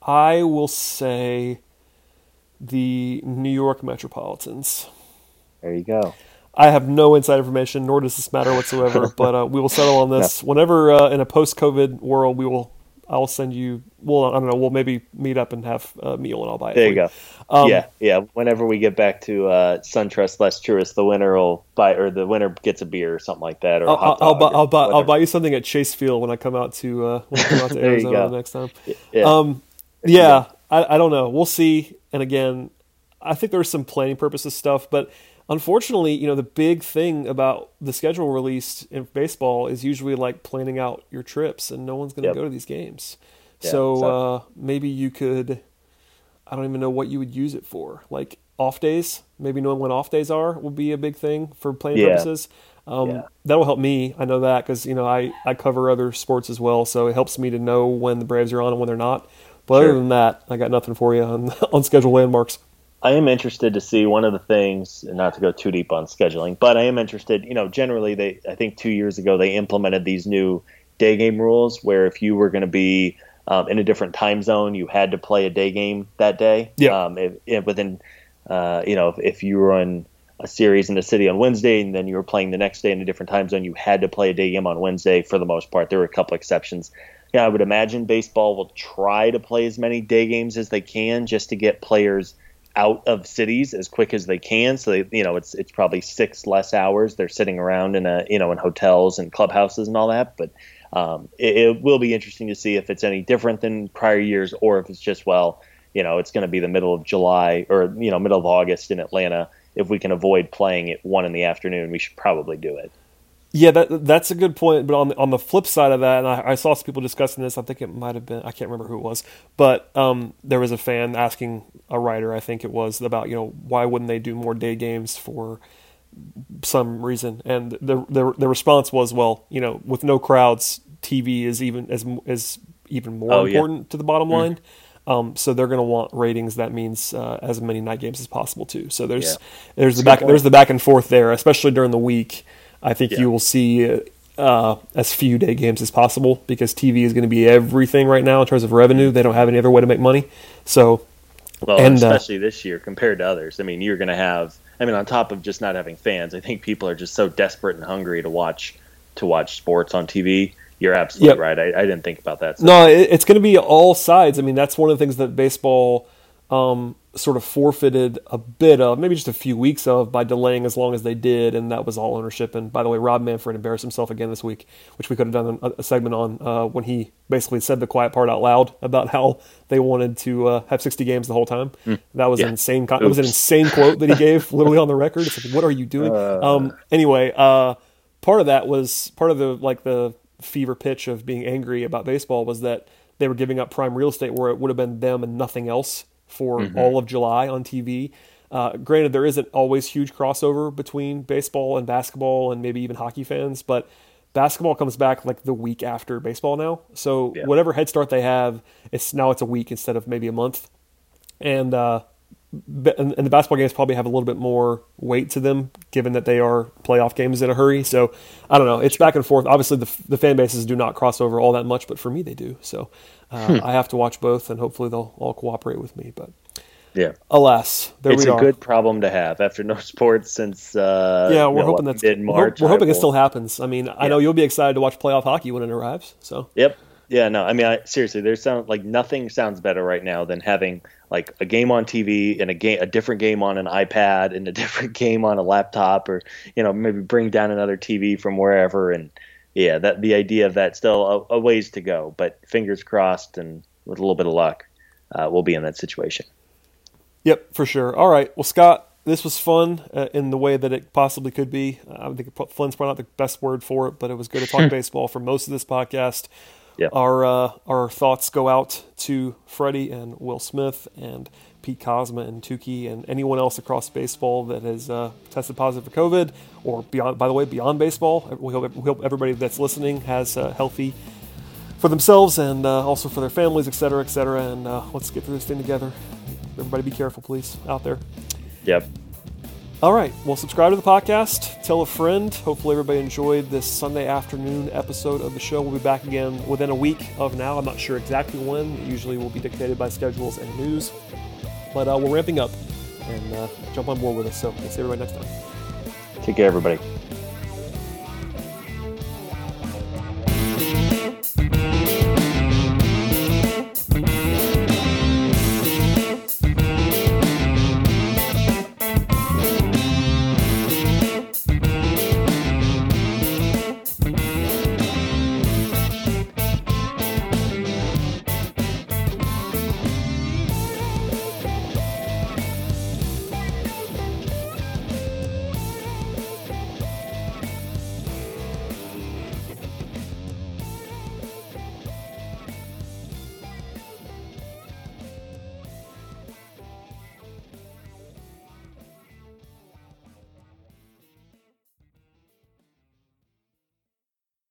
I will say the New York Metropolitans. There you go. I have no inside information, nor does this matter whatsoever. but uh, we will settle on this no. whenever uh, in a post-COVID world we will I'll send you. Well, I don't know. We'll maybe meet up and have a meal, and I'll buy it. There you go. Um, yeah, yeah. Whenever we get back to uh, SunTrust Less Truist, the winner will buy, or the winner gets a beer or something like that, or I'll, I'll, I'll buy, I'll buy, I'll buy you something at Chase Field when I come out to uh, when I come out to Arizona next time. Yeah. Um, yeah. I, I don't know. We'll see. And again, I think there's some planning purposes stuff, but unfortunately, you know, the big thing about the schedule released in baseball is usually like planning out your trips, and no one's going to yep. go to these games. Yeah, so. Uh, maybe you could, I don't even know what you would use it for. Like off days, maybe knowing when off days are will be a big thing for planning yeah. purposes. Um, yeah. That'll help me. I know that because you know I, I cover other sports as well, so it helps me to know when the Braves are on and when they're not. But sure. other than that, I got nothing for you on on schedule landmarks. I am interested to see one of the things, not to go too deep on scheduling, but I am interested. You know, generally, they I think two years ago they implemented these new day game rules where if you were going to be um, in a different time zone, you had to play a day game that day. Yeah. Um, if, if within, uh, you know, if, if you were in a series in the city on Wednesday and then you were playing the next day in a different time zone, you had to play a day game on Wednesday for the most part. There were a couple exceptions. Yeah, I would imagine baseball will try to play as many day games as they can just to get players out of cities as quick as they can. So they, you know, it's it's probably six less hours they're sitting around in a you know in hotels and clubhouses and all that. But um, it, it, will be interesting to see if it's any different than prior years or if it's just well, you know, it's going to be the middle of July or you know middle of August in Atlanta. If we can avoid playing at one in the afternoon, we should probably do it. Yeah, that that's a good point. But on the, on the flip side of that, and I, I, saw some people discussing this. I think it might have been I can't remember who it was, but um, there was a fan asking a writer, I think it was, about you know why wouldn't they do more day games for some reason, and the the, the response was, well, you know, with no crowds, TV is even as is even more oh, important yeah. to the bottom mm. line. Um, so they're going to want ratings. That means uh, as many night games as possible too. So there's yeah. there's That's the back there's the back and forth there, especially during the week. I think yeah. you will see uh, as few day games as possible because TV is going to be everything right now in terms of revenue. They don't have any other way to make money. So, well, and, uh, especially uh, this year compared to others. I mean, you're going to have. I mean, on top of just not having fans, I think people are just so desperate and hungry to watch to watch sports on TV. You're absolutely yep. right. I, I, didn't think about that. So. No, it, it's going to be all sides. I mean, that's one of the things that baseball um, sort of forfeited a bit of, maybe just a few weeks of, by delaying as long as they did, and that was all ownership. And by the way, Rob Manfred embarrassed himself again this week, which we could have done a, a segment on uh, when he basically said the quiet part out loud about how they wanted to uh, have 60 games the whole time. Mm. That was yeah. an insane. Con- was an insane quote that he gave, literally on the record. It's like, what are you doing? Uh, um, anyway, uh, part of that was part of the like the fever pitch of being angry about baseball was that they were giving up prime real estate where it would have been them and nothing else for mm-hmm. all of July on TV. Uh, granted, there isn't always huge crossover between baseball and basketball and maybe even hockey fans, but basketball comes back like the week after baseball now. So yeah. whatever head start they have, it's now it's a week instead of maybe a month. And uh, and, the basketball games probably have a little bit more weight to them, given that they are playoff games in a hurry. So I don't know. It's back and forth. Obviously, the, the fan bases do not cross over all that much, but for me, they do. So uh, hmm. I have to watch both, and hopefully, they'll all cooperate with me. But yeah, alas, there it's we are. It's a good problem to have after no sports since uh, yeah. We're hoping that's mid March. We're, we're hoping it still happens. I mean, yeah. I know you'll be excited to watch playoff hockey when it arrives. So yep, yeah, no, I mean, I, seriously, there's sound like nothing sounds better right now than having like a game on TV and a game, a different game on an iPad and a different game on a laptop, or you know, maybe bring down another TV from wherever. And yeah, that the idea of that still a, a ways to go, but fingers crossed, and with a little bit of luck, uh, we'll be in that situation. Yep, for sure. All right, well, Scott, this was fun uh, in the way that it possibly could be. I think fun's probably not the best word for it, but it was good to talk baseball for most of this podcast. Yeah. Our uh, our thoughts go out to Freddie and Will Smith and Pete Kozma and Touki and anyone else across baseball that has uh, tested positive for COVID or beyond. By the way, beyond baseball, we hope, we hope everybody that's listening has uh, healthy for themselves and uh, also for their families, et cetera, et cetera. And uh, let's get through this thing together. Everybody, be careful, please, out there. Yep. All right. Well, subscribe to the podcast. Tell a friend. Hopefully, everybody enjoyed this Sunday afternoon episode of the show. We'll be back again within a week of now. I'm not sure exactly when. It usually will be dictated by schedules and news. But uh, we're ramping up and uh, jump on board with us. So we'll see everybody next time. Take care, everybody.